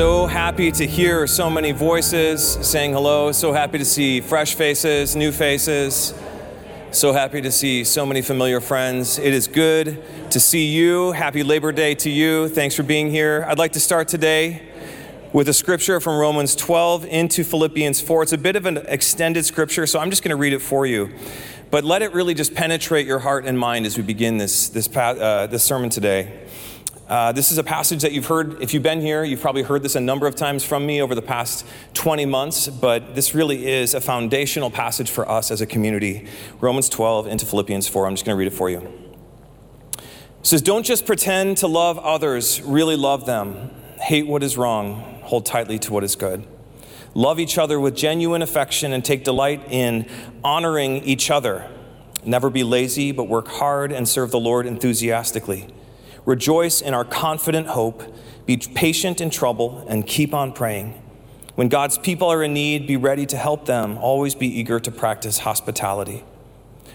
So happy to hear so many voices saying hello. So happy to see fresh faces, new faces. So happy to see so many familiar friends. It is good to see you. Happy Labor Day to you. Thanks for being here. I'd like to start today with a scripture from Romans 12 into Philippians 4. It's a bit of an extended scripture, so I'm just going to read it for you. But let it really just penetrate your heart and mind as we begin this, this, uh, this sermon today. Uh, this is a passage that you've heard, if you've been here, you've probably heard this a number of times from me over the past 20 months, but this really is a foundational passage for us as a community. Romans 12 into Philippians 4. I'm just going to read it for you. It says, Don't just pretend to love others, really love them. Hate what is wrong, hold tightly to what is good. Love each other with genuine affection and take delight in honoring each other. Never be lazy, but work hard and serve the Lord enthusiastically. Rejoice in our confident hope. Be patient in trouble and keep on praying. When God's people are in need, be ready to help them. Always be eager to practice hospitality.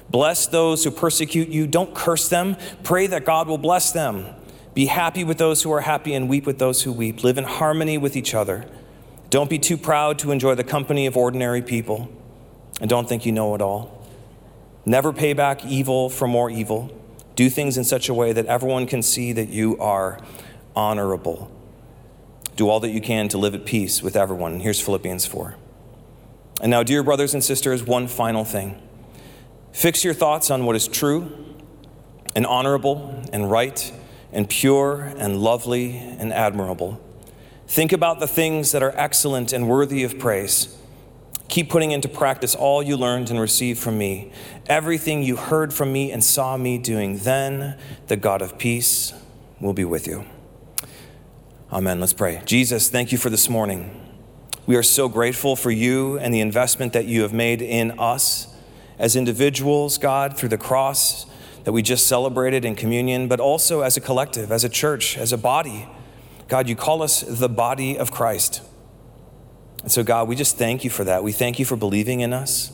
Bless those who persecute you. Don't curse them. Pray that God will bless them. Be happy with those who are happy and weep with those who weep. Live in harmony with each other. Don't be too proud to enjoy the company of ordinary people. And don't think you know it all. Never pay back evil for more evil. Do things in such a way that everyone can see that you are honorable. Do all that you can to live at peace with everyone. Here's Philippians 4. And now, dear brothers and sisters, one final thing. Fix your thoughts on what is true and honorable and right and pure and lovely and admirable. Think about the things that are excellent and worthy of praise. Keep putting into practice all you learned and received from me, everything you heard from me and saw me doing. Then the God of peace will be with you. Amen. Let's pray. Jesus, thank you for this morning. We are so grateful for you and the investment that you have made in us as individuals, God, through the cross that we just celebrated in communion, but also as a collective, as a church, as a body. God, you call us the body of Christ. And so, God, we just thank you for that. We thank you for believing in us.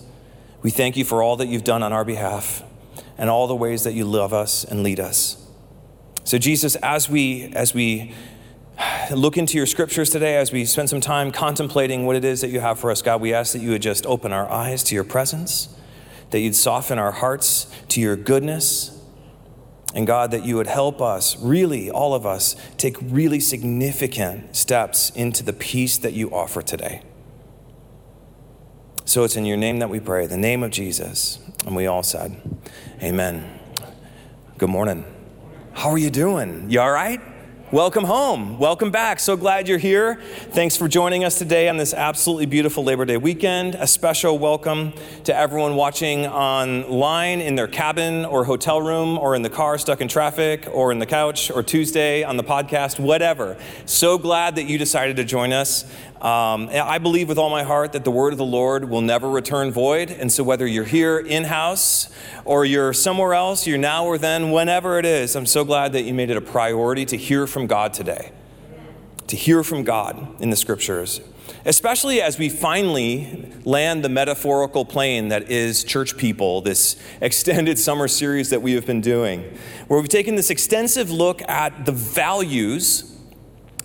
We thank you for all that you've done on our behalf and all the ways that you love us and lead us. So, Jesus, as we, as we look into your scriptures today, as we spend some time contemplating what it is that you have for us, God, we ask that you would just open our eyes to your presence, that you'd soften our hearts to your goodness. And God, that you would help us, really, all of us, take really significant steps into the peace that you offer today. So it's in your name that we pray, the name of Jesus. And we all said, Amen. Good morning. How are you doing? You all right? Welcome home. Welcome back. So glad you're here. Thanks for joining us today on this absolutely beautiful Labor Day weekend. A special welcome to everyone watching online in their cabin or hotel room or in the car stuck in traffic or in the couch or Tuesday on the podcast, whatever. So glad that you decided to join us. Um, I believe with all my heart that the word of the Lord will never return void. And so, whether you're here in house or you're somewhere else, you're now or then, whenever it is, I'm so glad that you made it a priority to hear from God today. To hear from God in the scriptures, especially as we finally land the metaphorical plane that is church people, this extended summer series that we have been doing, where we've taken this extensive look at the values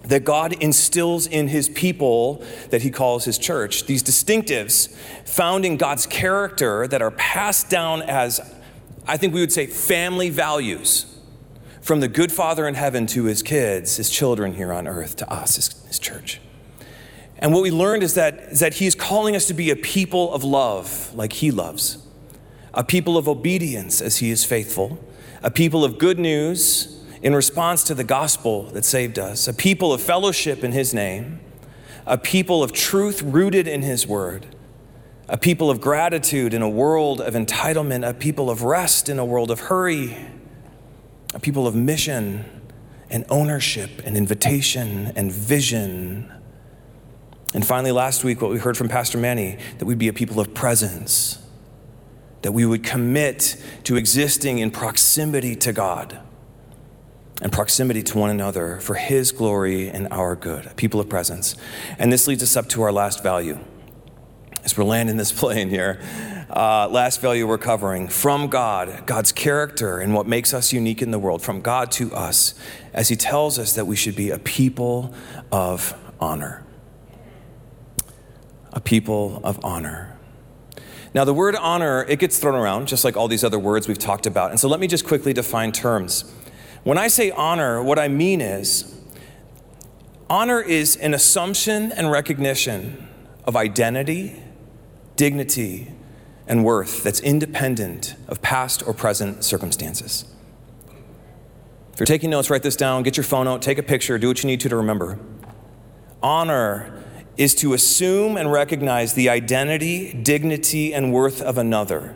that God instills in his people that he calls his church. These distinctives found in God's character that are passed down as, I think we would say, family values from the good father in heaven to his kids, his children here on earth, to us, his, his church. And what we learned is that, is that he's calling us to be a people of love like he loves, a people of obedience as he is faithful, a people of good news in response to the gospel that saved us, a people of fellowship in His name, a people of truth rooted in His word, a people of gratitude in a world of entitlement, a people of rest in a world of hurry, a people of mission and ownership and invitation and vision. And finally, last week, what we heard from Pastor Manny that we'd be a people of presence, that we would commit to existing in proximity to God and proximity to one another for His glory and our good, people of presence. And this leads us up to our last value. As we're landing this plane here, uh, last value we're covering from God, God's character and what makes us unique in the world, from God to us, as He tells us that we should be a people of honor. A people of honor. Now, the word honor, it gets thrown around just like all these other words we've talked about. And so let me just quickly define terms. When I say honor, what I mean is honor is an assumption and recognition of identity, dignity, and worth that's independent of past or present circumstances. If you're taking notes, write this down, get your phone out, take a picture, do what you need to to remember. Honor is to assume and recognize the identity, dignity, and worth of another,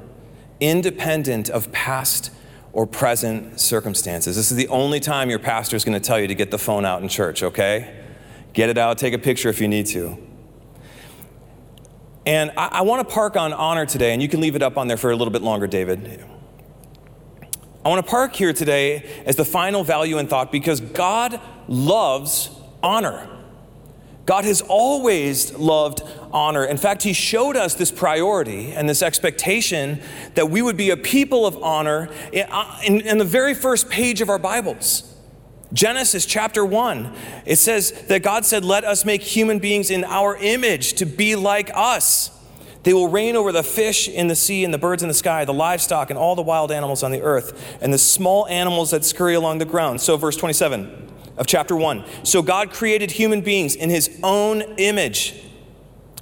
independent of past or present circumstances. This is the only time your pastor is going to tell you to get the phone out in church, okay? Get it out, take a picture if you need to. And I, I want to park on honor today, and you can leave it up on there for a little bit longer, David. I want to park here today as the final value and thought because God loves honor. God has always loved honor. In fact, He showed us this priority and this expectation that we would be a people of honor in, uh, in, in, the very first page of our Bibles. Genesis chapter 1, it says that God said, Let us make human beings in our image to be like us. They will reign over the fish in the sea and the birds in the sky, the livestock and all the wild animals on the earth, and the small animals that scurry along the ground. So, verse 27 of chapter 1. So, God created human beings in his own image.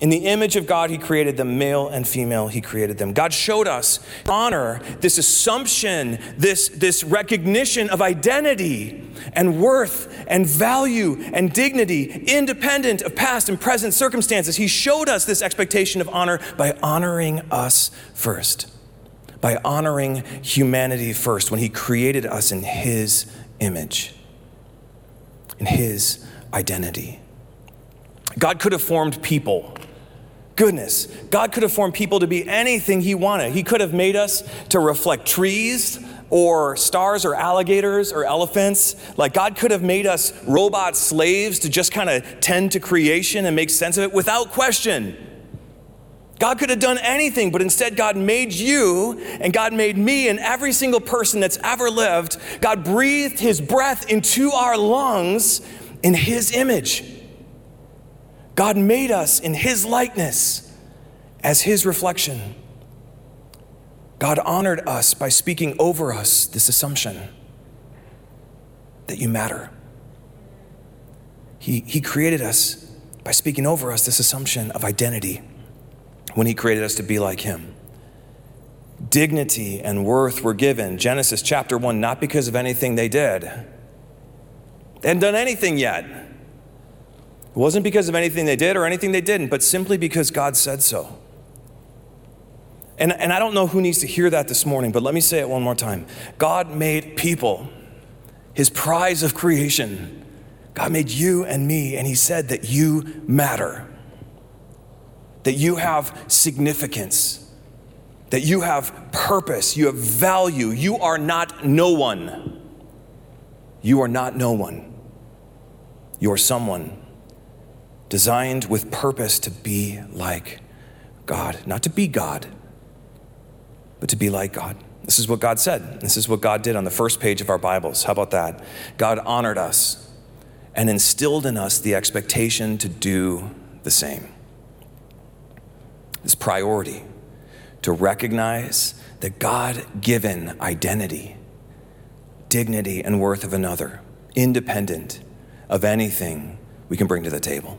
In the image of God, He created them, male and female, He created them. God showed us honor, this assumption, this, this recognition of identity and worth and value and dignity, independent of past and present circumstances. He showed us this expectation of honor by honoring us first, by honoring humanity first when He created us in His image, in His identity. God could have formed people goodness, God could have formed people to be anything He wanted. He could have made us to reflect trees or stars or alligators or elephants. Like, God could have made us robot slaves to just kind of tend to creation and make sense of it without question. God could have done anything, but instead, God made you and God made me and every single person that's ever lived. God breathed His breath into our lungs in His image. God made us in His likeness as His reflection. God honored us by speaking over us this assumption that you matter. He, he created us by speaking over us this assumption of identity when He created us to be like Him. Dignity and worth were given, Genesis chapter 1, not because of anything they did. They hadn't done anything yet. It wasn't because of anything they did or anything they didn't, but simply because God said so. And, and I don't know who needs to hear that this morning, but let me say it one more time. God made people, his prize of creation. God made you and me, and he said that you matter, that you have significance, that you have purpose, you have value. You are not no one. You are not no one. You are someone designed with purpose to be like God. Not to be God, but to be like God. This is what God said. This is what God did on the first page of our Bibles. How about that? God honored us and instilled in us the expectation to do the same. This priority to recognize the God given identity, dignity, and worth of another, independent of anything we can bring to the table.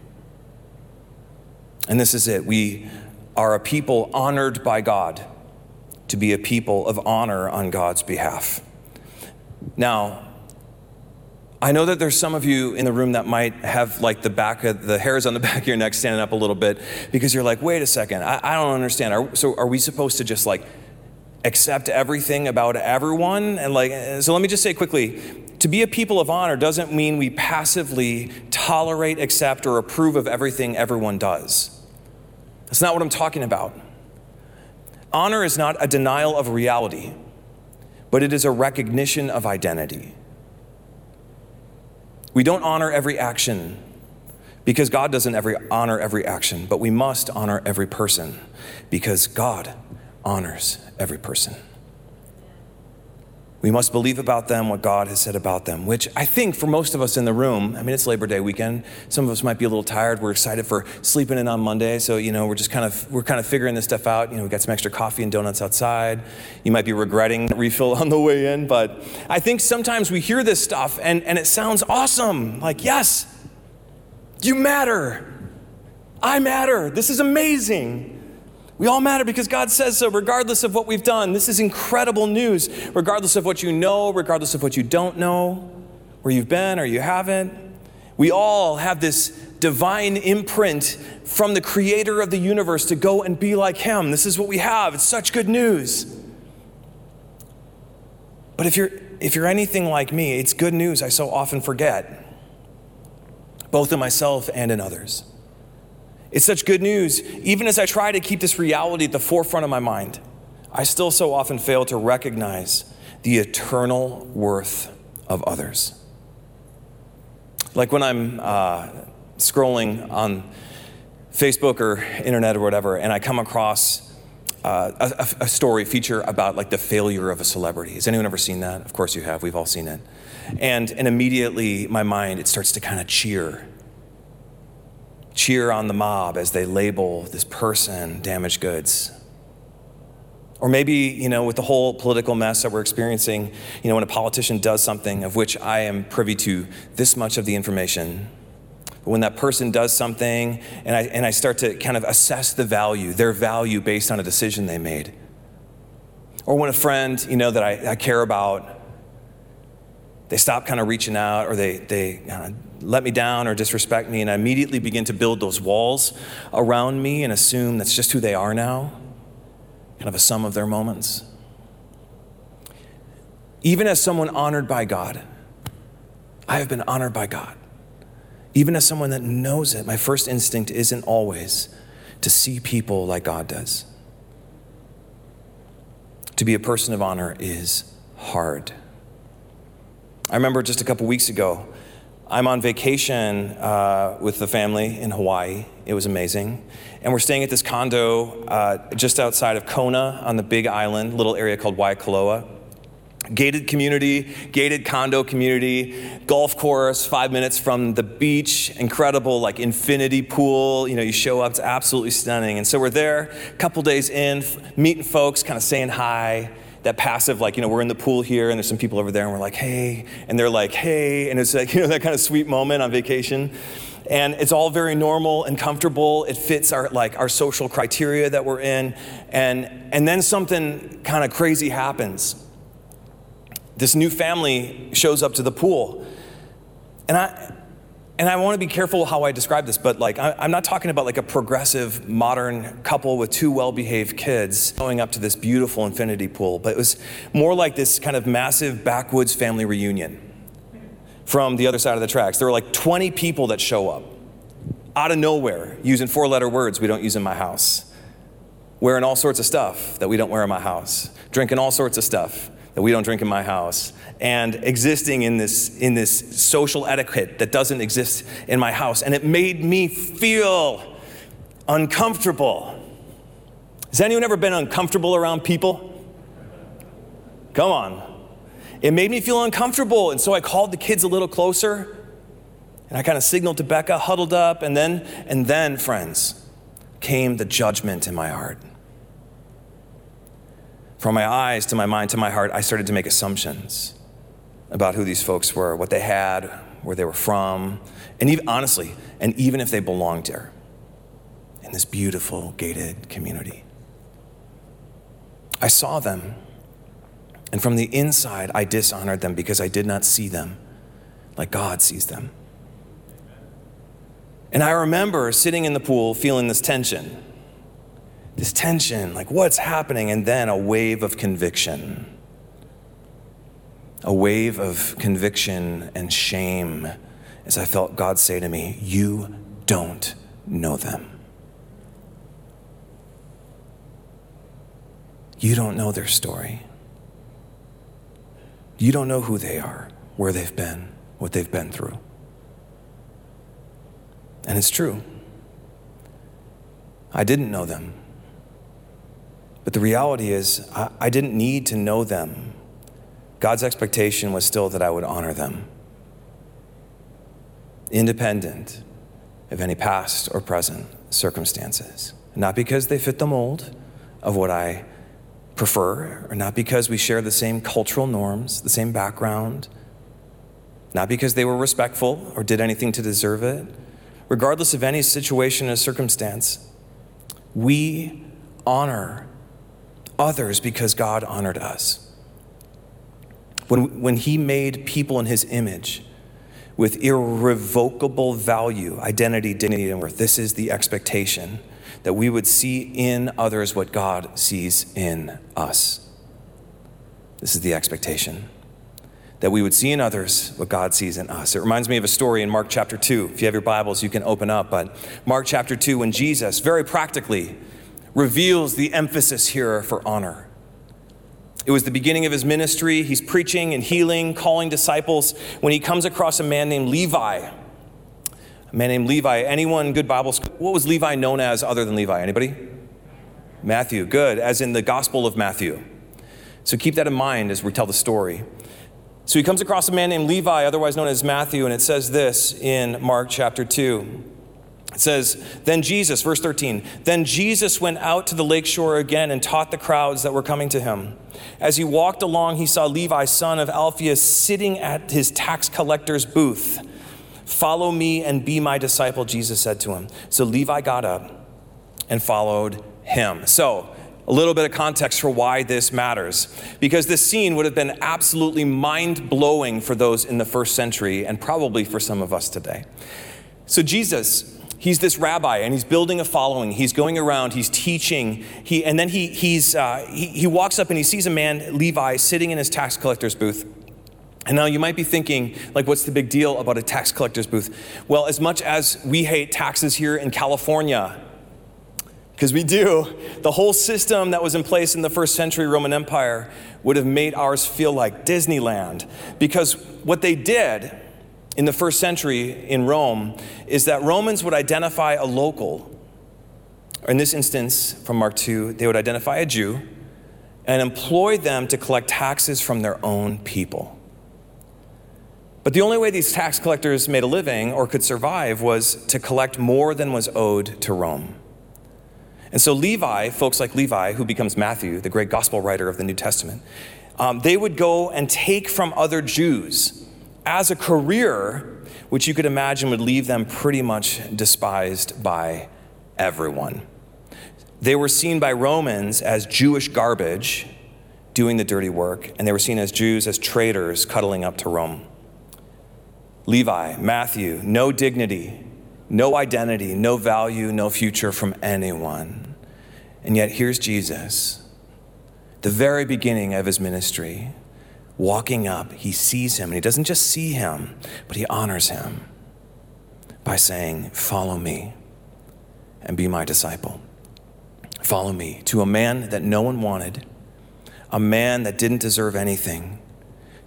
And this is it. We are a people honored by God to be a people of honor on God's behalf. Now, I know that there's some of you in the room that might have like the back of the hairs on the back of your neck standing up a little bit because you're like, wait a second, I, I don't understand. Are, so are we supposed to just like accept everything about everyone? And like, uh, so let me just say quickly to be a people of honor doesn't mean we passively tolerate, accept, or approve of everything everyone does. That's not what I'm talking about. Honor is not a denial of reality, but it is a recognition of identity. We don't honor every action because God doesn't every, honor every action, but we must honor every person because God honors every person. We must believe about them what God has said about them, which I think for most of us in the room, I mean, it's Labor Day weekend. Some of us might be a little tired. We're excited for sleeping in on Monday. So, you know, we're just kind of, we're kind of figuring this stuff out. You know, we got some extra coffee and donuts outside. You might be regretting refill on the way in. But I think sometimes we hear this stuff and, and it sounds awesome. Like, yes, you matter. I matter. This is amazing. We all matter because God says so, regardless of what we've done. This is incredible news, regardless of what you know, regardless of what you don't know, where you've been or you haven't. We all have this divine imprint from the creator of the universe to go and be like him. This is what we have. It's such good news. But if you're if you're anything like me, it's good news I so often forget, both in myself and in others. It's such good news. Even as I try to keep this reality at the forefront of my mind, I still so often fail to recognize the eternal worth of others. Like when I'm uh, scrolling on Facebook or internet or whatever, and I come across uh, a, a, story feature about like the failure of a celebrity. Has anyone ever seen that? Of course you have. We've all seen it. And and immediately my mind it starts to kind of cheer cheer on the mob as they label this person damaged goods. Or maybe, you know, with the whole political mess that we're experiencing, you know, when a politician does something of which I am privy to this much of the information, but when that person does something and I, and I start to kind of assess the value, their value based on a decision they made. Or when a friend, you know, that I, I care about, they stop kind of reaching out or they, they let me down or disrespect me, and I immediately begin to build those walls around me and assume that's just who they are now, kind of a sum of their moments. Even as someone honored by God, I have been honored by God. Even as someone that knows it, my first instinct isn't always to see people like God does. To be a person of honor is hard. I remember just a couple weeks ago, I'm on vacation uh, with the family in Hawaii. It was amazing. And we're staying at this condo uh, just outside of Kona on the big island, little area called Waikoloa. Gated community, gated condo community, golf course, five minutes from the beach, incredible, like infinity pool. You know, you show up, it's absolutely stunning. And so we're there, a couple days in, meeting folks, kind of saying hi that passive, like, you know, we're in the pool here and there's some people over there and we're like, hey, and they're like, hey, and it's like, you know, that kind of sweet moment on vacation. And it's all very normal and comfortable. It fits our like our social criteria that we're in. And and then something kind of crazy happens. This new family shows up to the pool. And I and I want to be careful how I describe this, but like I, am not talking about like a progressive modern couple with two well-behaved kids going up to this beautiful infinity pool, but it was more like this kind of massive backwoods family reunion from the other side of the tracks. There were like 20 people that show up out of nowhere using four-letter words we don't use in my house, wearing all sorts of stuff that we don't wear in my house, drinking all sorts of stuff that we don't drink in my house. And existing in this in this social etiquette that doesn't exist in my house. And it made me feel uncomfortable. Has anyone ever been uncomfortable around people? Come on. It made me feel uncomfortable and so i called the kids a little closer and i kind of signaled to becca huddled up and then and then friends came the judgment in my heart from my eyes to my mind to my heart, I started to make assumptions about who these folks were, what they had, where they were from, and even honestly, and even if they belonged there in this beautiful gated community. I saw them, and from the inside, I dishonored them because I did not see them like God sees them. And I remember sitting in the pool feeling this tension this tension, like what's happening, and then a wave of conviction. A wave of conviction and shame as I felt God say to me, You don't know them. You don't know their story. You don't know who they are, where they've been, what they've been through. And it's true. I didn't know them. But the reality is, I, I didn't need to know them God's expectation was still that I would honor them, independent of any past or present circumstances. Not because they fit the mold of what I prefer, or not because we share the same cultural norms, the same background, not because they were respectful or did anything to deserve it. Regardless of any situation or circumstance, we honor others because God honored us. When, when He made people in His image with irrevocable value, identity, dignity, and worth, this is the expectation that we would see in others what God sees in us. This is the expectation that we would see in others what God sees in us. It reminds me of a story in Mark chapter 2. If you have your Bibles, you can open up. But Mark chapter 2, when Jesus very practically reveals the emphasis here for honor. It was the beginning of his ministry. He's preaching and healing, calling disciples when he comes across a man named Levi. A man named Levi. Anyone good Bible school? What was Levi known as other than Levi? Anybody? Matthew. Good. As in the Gospel of Matthew. So keep that in mind as we tell the story. So he comes across a man named Levi, otherwise known as Matthew, and it says this in Mark chapter 2. It says, Then Jesus, verse 13, then Jesus went out to the lake shore again and taught the crowds that were coming to him. As he walked along, he saw Levi, son of Alphaeus, sitting at his tax collector's booth. Follow me and be my disciple, Jesus said to him. So Levi got up and followed him. So, a little bit of context for why this matters. Because this scene would have been absolutely mind blowing for those in the first century and probably for some of us today. So, Jesus, he's this rabbi and he's building a following. He's going around, he's teaching. He, and then he, he's, uh, he, he walks up and he sees a man, Levi, sitting in his tax collector's booth. And now you might be thinking, like, what's the big deal about a tax collector's booth? Well, as much as we hate taxes here in California, because we do. The whole system that was in place in the first century Roman Empire would have made ours feel like Disneyland. Because what they did in the first century in Rome is that Romans would identify a local. In this instance, from Mark 2, they would identify a Jew and employ them to collect taxes from their own people. But the only way these tax collectors made a living or could survive was to collect more than was owed to Rome. And so Levi, folks like Levi, who becomes Matthew, the great gospel writer of the New Testament, um, they would go and take from other Jews as a career, which you could imagine would leave them pretty much despised by everyone. They were seen by Romans as Jewish garbage doing the dirty work, and they were seen as Jews as traitors cuddling up to Rome. Levi, Matthew, no dignity, no identity, no value, no future from anyone. And yet, here's Jesus, the very beginning of his ministry, walking up. He sees him, and he doesn't just see him, but he honors him by saying, Follow me and be my disciple. Follow me to a man that no one wanted, a man that didn't deserve anything.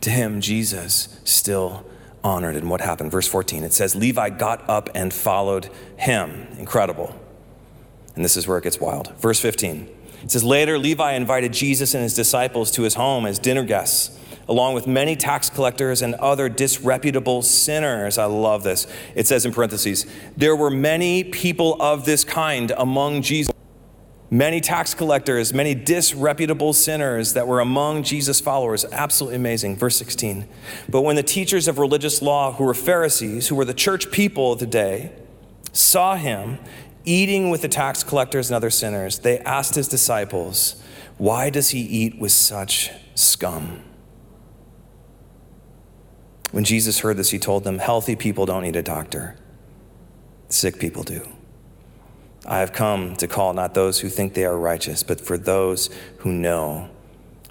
To him, Jesus still honored. And what happened? Verse 14, it says, Levi got up and followed him. Incredible. And this is where it gets wild. Verse 15, it says, Later, Levi invited Jesus and his disciples to his home as dinner guests, along with many tax collectors and other disreputable sinners. I love this. It says in parentheses, There were many people of this kind among Jesus many tax collectors, many disreputable sinners that were among Jesus' followers. Absolutely amazing. Verse 16. But when the teachers of religious law, who were Pharisees, who were the church people of the day, saw him eating with the tax collectors and other sinners, they asked his disciples, Why does he eat with such scum? When Jesus heard this, he told them, Healthy people don't need a doctor, sick people do. I have come to call not those who think they are righteous, but for those who know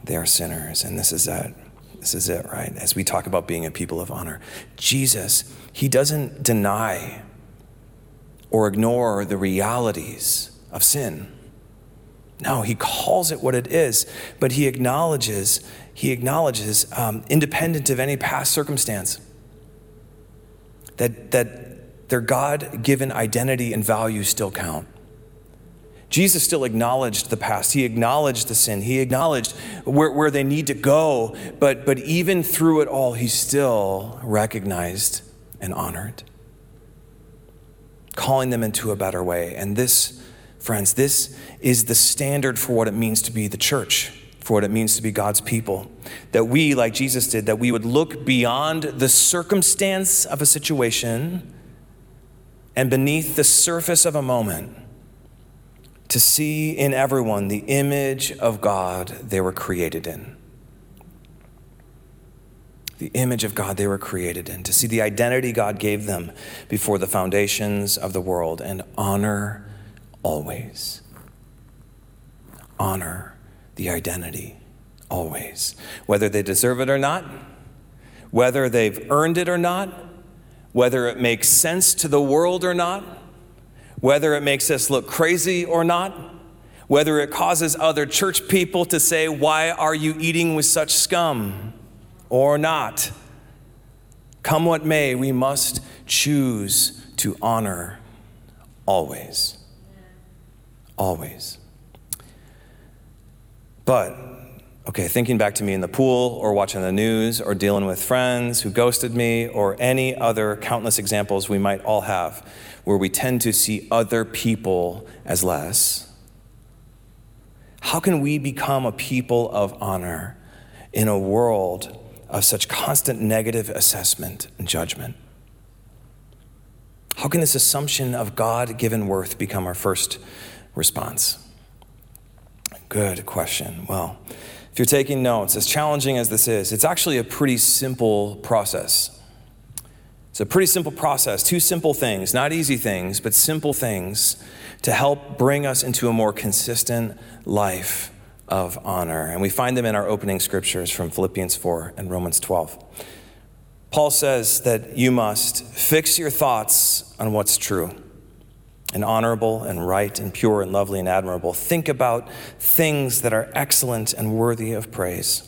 they are sinners. And this is it. This is it, right? As we talk about being a people of honor, Jesus, he doesn't deny or ignore the realities of sin. No, he calls it what it is, but he acknowledges, he acknowledges, um, independent of any past circumstance, that, that their God given identity and value still count. Jesus still acknowledged the past. He acknowledged the sin. He acknowledged where, where they need to go. But, but even through it all, he still recognized and honored, calling them into a better way. And this, friends, this is the standard for what it means to be the church for what it means to be God's people. That we, like Jesus did, that we would look beyond the circumstance of a situation and beneath the surface of a moment to see in everyone the image of God they were created in. The image of God they were created in, to see the identity God gave them before the foundations of the world, and honor always. Honor the identity always. Whether they deserve it or not, whether they've earned it or not, whether it makes sense to the world or not whether it makes us look crazy or not, whether it causes other church people to say, Why are you eating with such scum? or not. Come what may, we must choose to honor always. Always. But, okay, thinking back to me in the pool or watching the news or dealing with friends who ghosted me or any other countless examples we might all have where we tend to see other people as less? How can we become a people of honor in a world of such constant negative assessment and judgment? How can this assumption of God given worth become our first response? Good question. Well, if you're taking notes, as challenging as this is, it's actually a pretty simple process. It's a pretty simple process, two simple things, not easy things, but simple things to help bring us into a more consistent life of honor. And we find them in our opening scriptures from Philippians 4 and Romans 12. Paul says that you must fix your thoughts on what's true and honorable and right and pure and lovely and admirable. Think about things that are excellent and worthy of praise.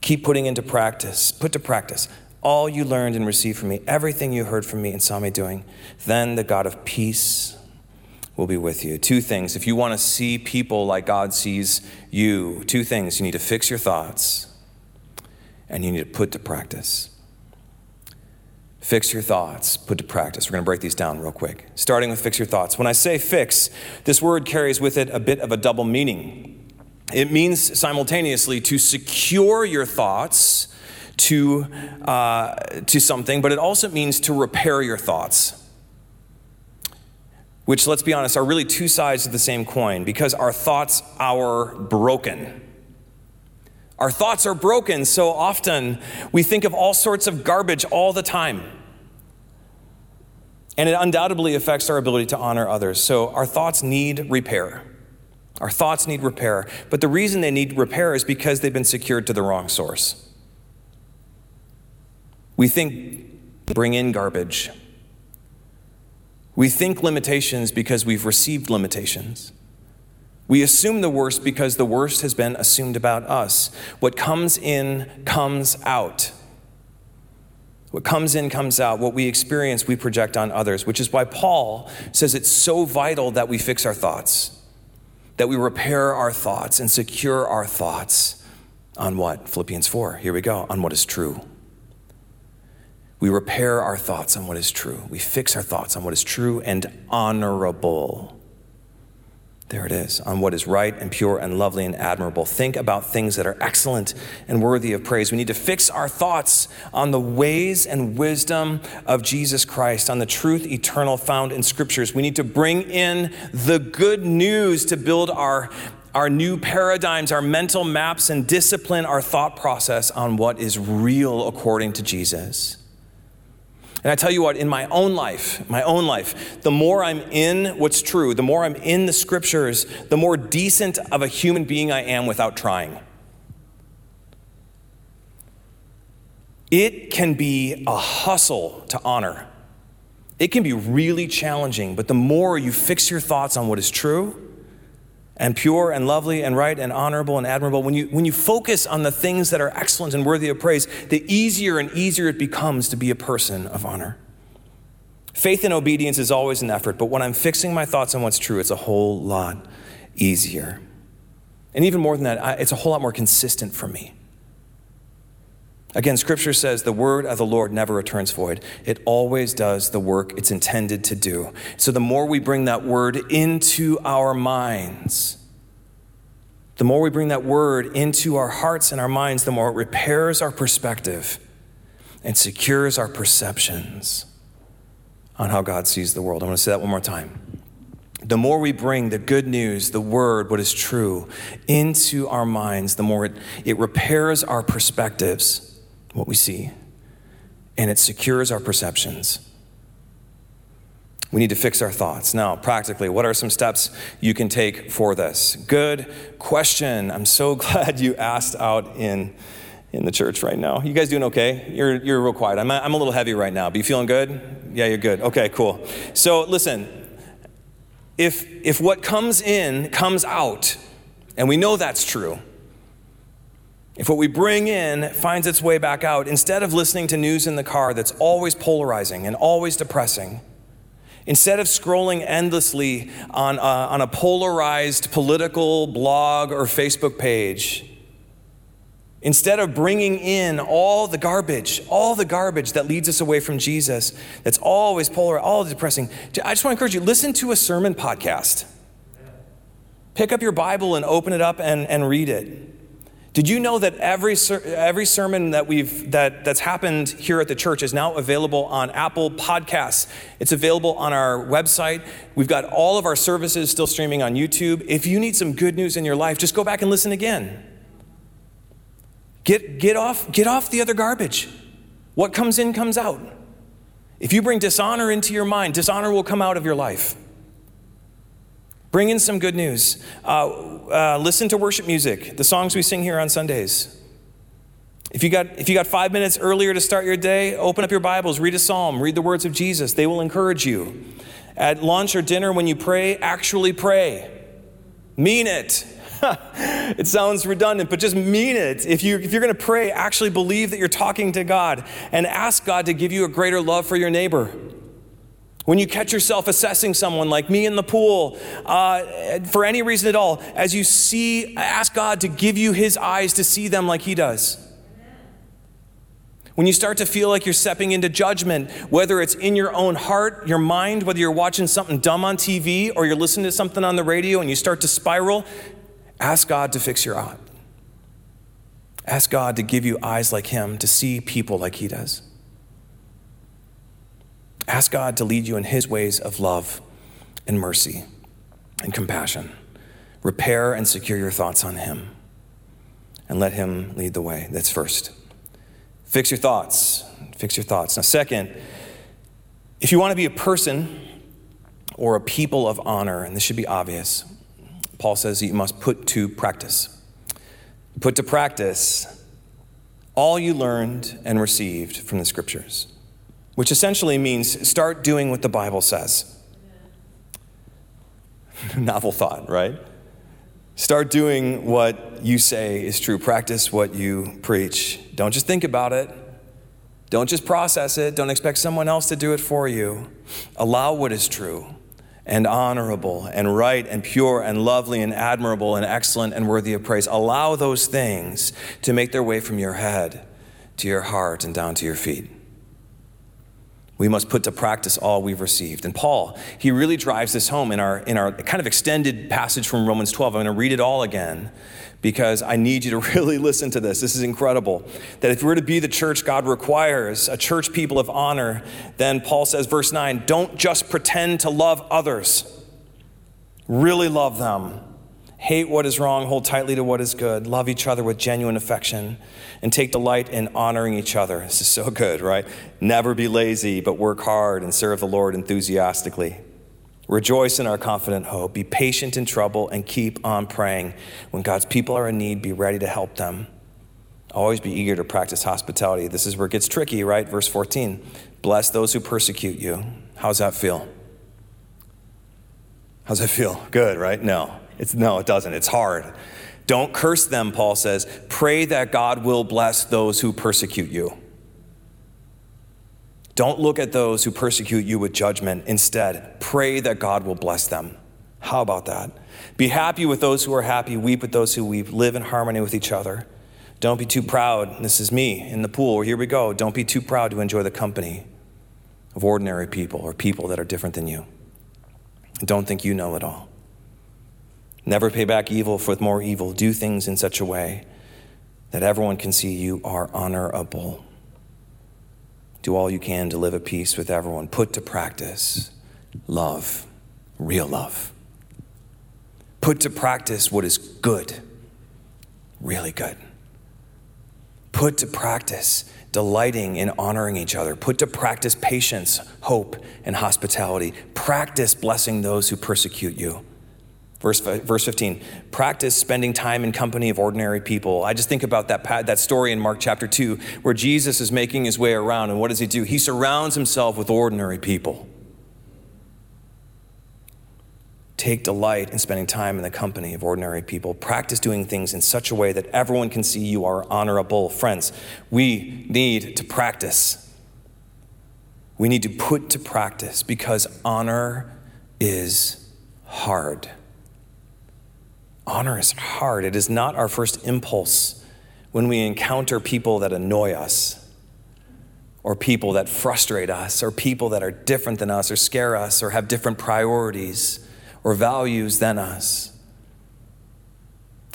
Keep putting into practice, put to practice all you learned and received from me, everything you heard from me and saw me doing, then the God of peace will be with you. Two things. If you want to see people like God sees you, two things. You need to fix your thoughts and you need to put to practice. Fix your thoughts, put to practice. We're going to break these down real quick. Starting with fix your thoughts. When I say fix, this word carries with it a bit of a double meaning. It means simultaneously to secure your thoughts to, uh, to something, but it also means to repair your thoughts. Which, let's be honest, are really two sides of the same coin because our thoughts are broken. Our thoughts are broken so often we think of all sorts of garbage all the time. And it undoubtedly affects our ability to honor others. So our thoughts need repair. Our thoughts need repair. But the reason they need repair is because they've been secured to the wrong source. We think bring in garbage. We think limitations because we've received limitations. We assume the worst because the worst has been assumed about us. What comes in comes out. What comes in comes out. What we experience, we project on others, which is why Paul says it's so vital that we fix our thoughts, that we repair our thoughts and secure our thoughts on what? Philippians 4. Here we go. On what is true. We repair our thoughts on what is true. We fix our thoughts on what is true and honorable. There it is, on what is right and pure and lovely and admirable. Think about things that are excellent and worthy of praise. We need to fix our thoughts on the ways and wisdom of Jesus Christ, on the truth eternal found in scriptures. We need to bring in the good news to build our, our new paradigms, our mental maps, and discipline our thought process on what is real according to Jesus. And I tell you what, in my own life, my own life, the more I'm in what's true, the more I'm in the scriptures, the more decent of a human being I am without trying. It can be a hustle to honor. It can be really challenging, but the more you fix your thoughts on what is true, and pure and lovely and right and honorable and admirable, when you, when you focus on the things that are excellent and worthy of praise, the easier and easier it becomes to be a person of honor. Faith and obedience is always an effort, but when I'm fixing my thoughts on what's true, it's a whole lot easier. And even more than that, it's a whole lot more consistent for me. Again, scripture says the word of the Lord never returns void. It always does the work it's intended to do. So the more we bring that word into our minds, the more we bring that word into our hearts and our minds, the more it repairs our perspective and secures our perceptions on how God sees the world. I'm going to say that one more time. The more we bring the good news, the word, what is true, into our minds, the more it, it repairs our perspectives what we see, and it secures our perceptions. We need to fix our thoughts. Now, practically, what are some steps you can take for this? Good question. I'm so glad you asked out in, in the church right now. You guys doing okay? You're, you're real quiet. I'm, I'm a little heavy right now. Be you feeling good? Yeah, you're good. Okay, cool. So, listen, if, if what comes in comes out, and we know that's true, if what we bring in finds its way back out, instead of listening to news in the car that's always polarizing and always depressing, instead of scrolling endlessly on a, on a polarized political blog or Facebook page, instead of bringing in all the garbage, all the garbage that leads us away from Jesus, that's always polar, all depressing, I just want to encourage you listen to a sermon podcast. Pick up your Bible and open it up and, and read it. Did you know that every, every sermon that we've, that, that's happened here at the church is now available on Apple Podcasts? It's available on our website. We've got all of our services still streaming on YouTube. If you need some good news in your life, just go back and listen again. Get, get, off, get off the other garbage. What comes in comes out. If you bring dishonor into your mind, dishonor will come out of your life. Bring in some good news. Uh, uh, listen to worship music, the songs we sing here on Sundays. If you, got, if you got five minutes earlier to start your day, open up your Bibles, read a psalm, read the words of Jesus. They will encourage you. At lunch or dinner, when you pray, actually pray. Mean it. it sounds redundant, but just mean it. If, you, if you're going to pray, actually believe that you're talking to God and ask God to give you a greater love for your neighbor. When you catch yourself assessing someone like me in the pool, uh, for any reason at all, as you see, ask God to give you his eyes to see them like he does. When you start to feel like you're stepping into judgment, whether it's in your own heart, your mind, whether you're watching something dumb on TV or you're listening to something on the radio and you start to spiral, ask God to fix your eye. Ask God to give you eyes like him, to see people like he does. Ask God to lead you in His ways of love and mercy and compassion. Repair and secure your thoughts on Him and let Him lead the way. That's first. Fix your thoughts. Fix your thoughts. Now, second, if you want to be a person or a people of honor, and this should be obvious, Paul says you must put to practice. Put to practice all you learned and received from the scriptures which essentially means start doing what the Bible says. Novel thought, right? Start doing what you say is true. Practice what you preach. Don't just think about it. Don't just process it. Don't expect someone else to do it for you. Allow what is true and honorable and right and pure and lovely and admirable and excellent and worthy of praise. Allow those things to make their way from your head to your heart and down to your feet. We must put to practice all we've received. And Paul, he really drives this home in our, in our kind of extended passage from Romans 12. I'm going to read it all again because I need you to really listen to this. This is incredible. That if we're to be the church God requires, a church people of honor, then Paul says, verse 9, don't just pretend to love others, really love them. Hate what is wrong, hold tightly to what is good, love each other with genuine affection, and take delight in honoring each other. This is so good, right? Never be lazy, but work hard and serve the Lord enthusiastically. Rejoice in our confident hope. Be patient in trouble and keep on praying. When God's people are in need, be ready to help them. Always be eager to practice hospitality. This is where it gets tricky, right? Verse 14 Bless those who persecute you. How's that feel? How's that feel? Good, right? No. It's no, it doesn't. It's hard. Don't curse them, Paul says. Pray that God will bless those who persecute you. Don't look at those who persecute you with judgment. Instead, pray that God will bless them. How about that? Be happy with those who are happy, weep with those who weep, live in harmony with each other. Don't be too proud. This is me in the pool. Here we go. Don't be too proud to enjoy the company of ordinary people or people that are different than you. Don't think you know it all. Never pay back evil with more evil. Do things in such a way that everyone can see you are honorable. Do all you can to live at peace with everyone. Put to practice love, real love. Put to practice what is good, really good. Put to practice delighting in honoring each other. Put to practice patience, hope, and hospitality. Practice blessing those who persecute you. Verse, verse 15, practice spending time in company of ordinary people. I just think about that, that story in Mark chapter 2 where Jesus is making his way around, and what does he do? He surrounds himself with ordinary people. Take delight in spending time in the company of ordinary people. Practice doing things in such a way that everyone can see you are honorable. Friends, we need to practice. We need to put to practice because honor is hard. Honor is hard. It is not our first impulse when we encounter people that annoy us, or people that frustrate us, or people that are different than us, or scare us, or have different priorities or values than us.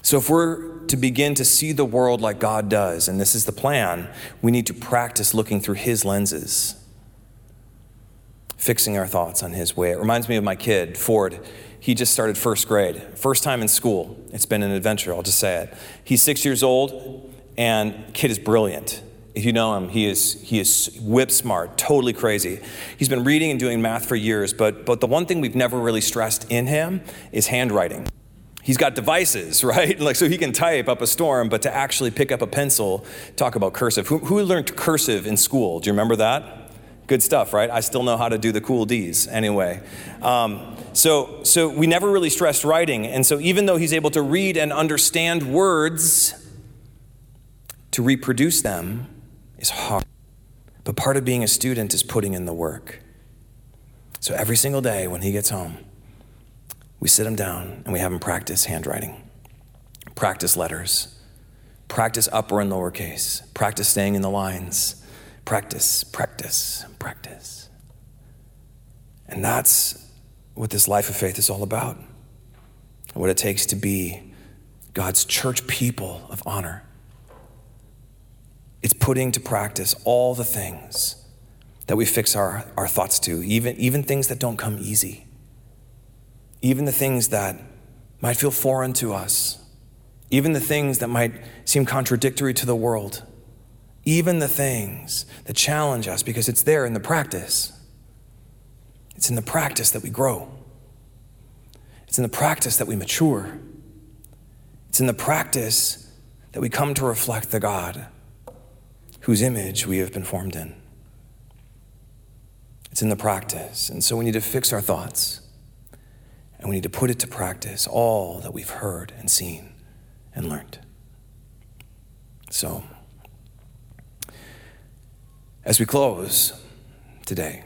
So, if we're to begin to see the world like God does, and this is the plan, we need to practice looking through His lenses, fixing our thoughts on His way. It reminds me of my kid, Ford he just started first grade, first time in school. It's been an adventure, I'll just say it. He's six years old, and kid is brilliant. If you know him, he is, he is whip smart, totally crazy. He's been reading and doing math for years, but, but the one thing we've never really stressed in him is handwriting. He's got devices, right? Like, so he can type up a storm, but to actually pick up a pencil, talk about cursive. Who, who learned cursive in school? Do you remember that? Good stuff, right? I still know how to do the cool D's anyway. Um, so, so we never really stressed writing. And so even though he's able to read and understand words, to reproduce them is hard. But part of being a student is putting in the work. So every single day when he gets home, we sit him down and we have him practice handwriting, practice letters, practice upper and lowercase, practice staying in the lines Practice, practice, practice. And that's what this life of faith is all about. What it takes to be God's church people of honor. It's putting to practice all the things that we fix our, our thoughts to, even, even things that don't come easy, even the things that might feel foreign to us, even the things that might seem contradictory to the world even the things that challenge us, because it's there in the practice. It's in the practice that we grow, it's in the practice that we mature, it's in the practice that we come to reflect the God whose image we have been formed in. It's in the practice. And so we need to fix our thoughts and we need to put it to practice all that we've heard and seen and learned. So, as we close today,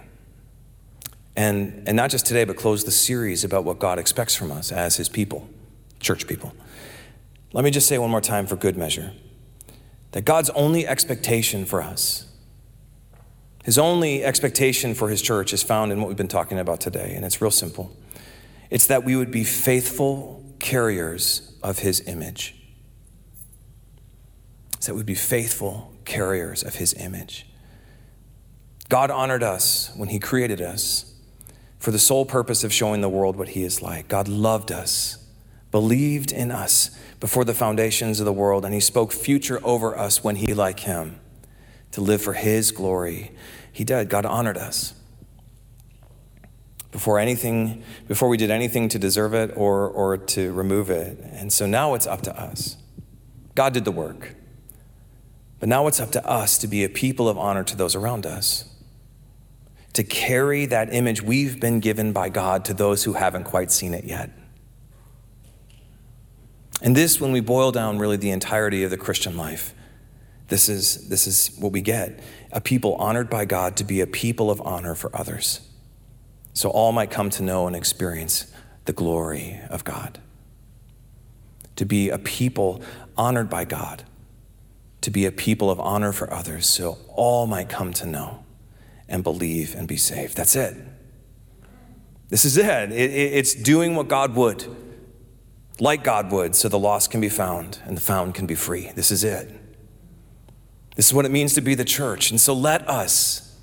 and, and not just today, but close the series about what God expects from us as His people, church people, let me just say one more time for good measure that God's only expectation for us, His only expectation for His church is found in what we've been talking about today, and it's real simple. It's that we would be faithful carriers of His image. It's that we'd be faithful carriers of His image. God honored us when He created us for the sole purpose of showing the world what He is like. God loved us, believed in us before the foundations of the world, and He spoke future over us when He, like Him, to live for His glory. He did. God honored us before anything, before we did anything to deserve it or, or to remove it. And so now it's up to us. God did the work. But now it's up to us to be a people of honor to those around us to carry that image we've been given by God to those who haven't quite seen it yet. And this, when we boil down really the entirety of the Christian life, this is, this is what we get a people honored by God to be a people of honor for others. So all might come to know and experience the glory of God. To be a people honored by God, to be a people of honor for others, so all might come to know and believe and be saved. That's it. This is it. it, it's doing what God would, like God would, so the lost can be found and the found can be free. This is it. This is what it means to be the church. And so let us,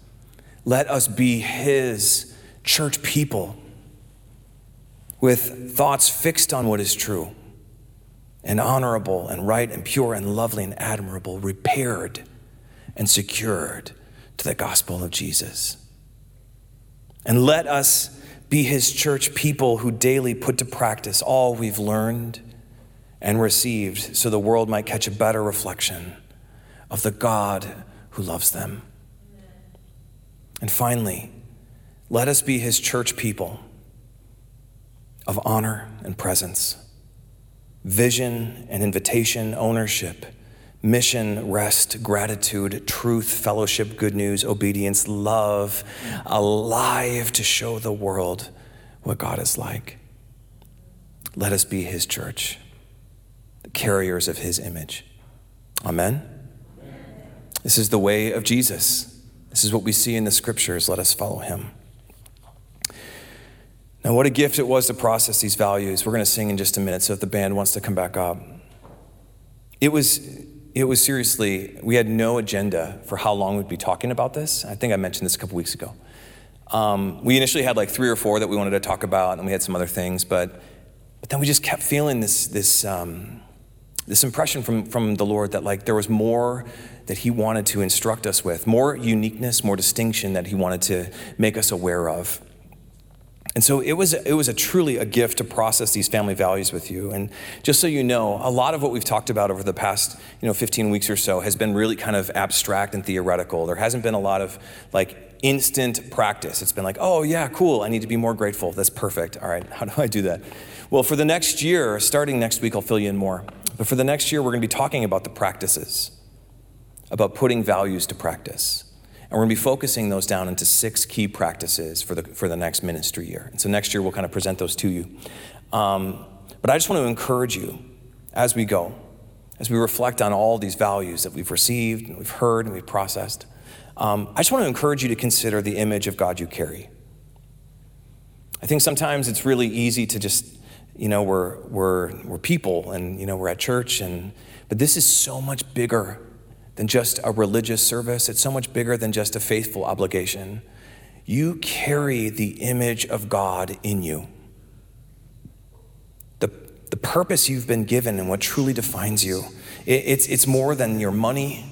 let us be His church people with thoughts fixed on what is true and honorable and right and pure and lovely and admirable, repaired and secured to the gospel of Jesus. And let us be his church people who daily put to practice all we've learned and received so the world might catch a better reflection of the God who loves them. And finally, let us be his church people of honor and presence, vision and invitation, ownership mission, rest, gratitude, truth, fellowship, good news, obedience, love, alive to show the world what God is like. Let us be His church, the carriers of His image. Amen. This is the way of Jesus. This is what we see in the scriptures. Let us follow Him. Now, what a gift it was to process these values. We're going to sing in just a minute, so if the band wants to come back up. It was it was seriously, we had no agenda for how long we'd be talking about this. I think I mentioned this a couple weeks ago. Um, we initially had like three or four that we wanted to talk about, and we had some other things, but, but then we just kept feeling this, this, um, this impression from, from the Lord that like there was more that He wanted to instruct us with, more uniqueness, more distinction that He wanted to make us aware of. And so it was, it was a truly a gift to process these family values with you. And just so you know, a lot of what we've talked about over the past you know, 15 weeks or so has been really kind of abstract and theoretical. There hasn't been a lot of like instant practice. It's been like, oh, yeah, cool, I need to be more grateful. That's perfect. All right, how do I do that? Well, for the next year, starting next week, I'll fill you in more. But for the next year, we're going to be talking about the practices, about putting values to practice. And we're going to be focusing those down into six key practices for the, for the next ministry year. And so next year, we'll kind of present those to you. Um, but I just want to encourage you as we go, as we reflect on all these values that we've received and we've heard and we've processed. Um, I just want to encourage you to consider the image of God you carry. I think sometimes it's really easy to just, you know, we're, we're, we're people and, you know, we're at church, and, but this is so much bigger than just a religious service, it's so much bigger than just a faithful obligation. You carry the image of God in you. The, the purpose you've been given and what truly defines you. It, it's, it's more than your money,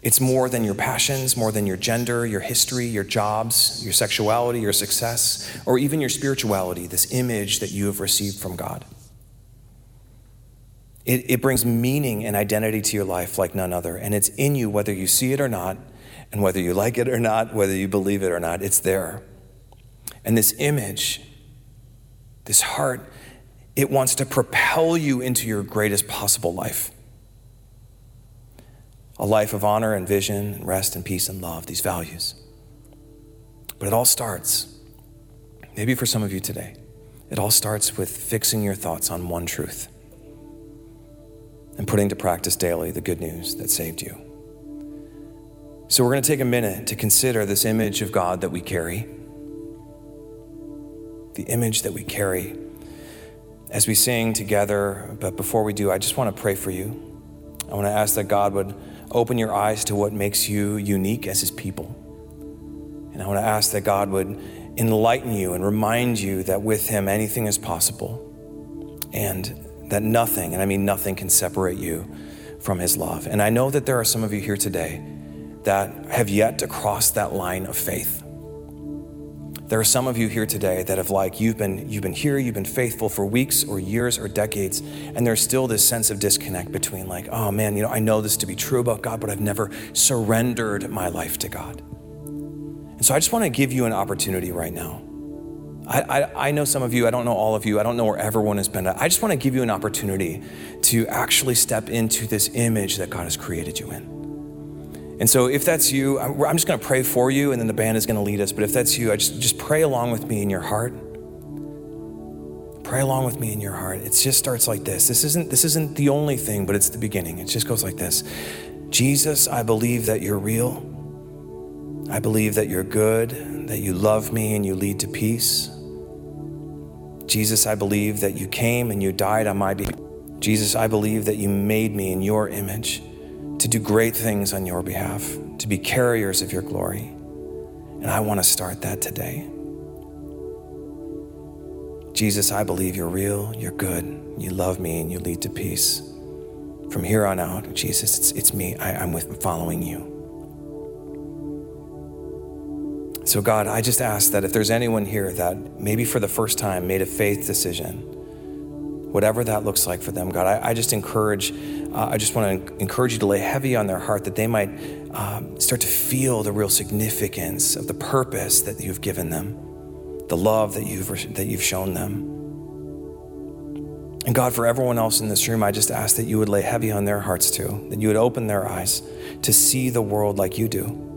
it's more than your passions, more than your gender, your history, your jobs, your sexuality, your success, or even your spirituality, this image that you have received from God. It, it brings meaning and identity to your life like none other. And it's in you whether you see it or not, and whether you like it or not, whether you believe it or not, it's there. And this image, this heart, it wants to propel you into your greatest possible life a life of honor and vision and rest and peace and love, these values. But it all starts, maybe for some of you today, it all starts with fixing your thoughts on one truth and putting to practice daily the good news that saved you. So, we're going to take a minute to consider this image of God that we carry, the image that we carry as we sing together. But before we do, I just want to pray for you. I want to ask that God would open your eyes to what makes you unique as His people. And I want to ask that God would enlighten you and remind you that with Him anything is possible. And that nothing, and I mean nothing, can separate you from His love. And I know that there are some of you here today that have yet to cross that line of faith. There are some of you here today that have like you've been you've been here, you've been faithful for weeks or years or decades, and there's still this sense of disconnect between like, oh man, you know, I know this to be true about God, but I've never surrendered my life to God. And so I just want to give you an opportunity right now I, I, I, know some of you, I don't know all of you, I don't know where everyone has been. I just want to give you an opportunity to actually step into this image that God has created you in. And so, if that's you, I'm just going to pray for you, and then the band is going to lead us. But if that's you, I just, just pray along with me in your heart. Pray along with me in your heart. It just starts like this. This isn't this isn't the only thing, but it's the beginning. It just goes like this. Jesus, I believe that you're real. I believe that you're good, that you love me and you lead to peace. Jesus, I believe that you came and you died on my behalf. Jesus, I believe that you made me in your image to do great things on your behalf, to be carriers of your glory. And I want to start that today. Jesus, I believe you're real, you're good, you love me, and you lead to peace. From here on out, Jesus, it's, it's me. I, I'm with following you. So, God, I just ask that if there's anyone here that maybe for the first time made a faith decision, whatever that looks like for them, God, I, I just encourage, uh, I just want to encourage you to lay heavy on their heart that they might um, start to feel the real significance of the purpose that you've given them, the love that you've, that you've shown them. And God, for everyone else in this room, I just ask that you would lay heavy on their hearts too, that you would open their eyes to see the world like you do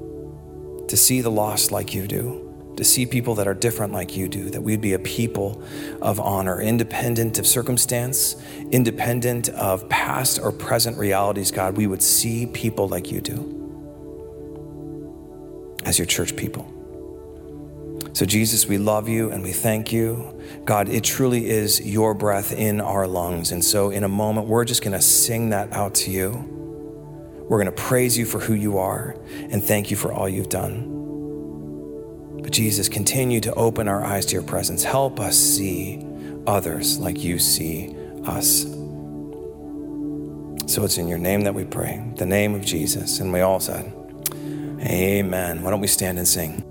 to see the lost like you do, to see people that are different like you do, that we'd be a people of honor, independent of circumstance, independent of past or present realities, God. We would see people like you do as your church people. So, Jesus, we love you and we thank you. God, it truly is your breath in our lungs. And so, in a moment, we're just going to sing that out to you. We're going to praise you for who you are and thank you for all you've done. But Jesus, continue to open our eyes to your presence. Help us see others like you see us. So it's in your name that we pray, the name of Jesus. And we all said, Amen. Why don't we stand and sing?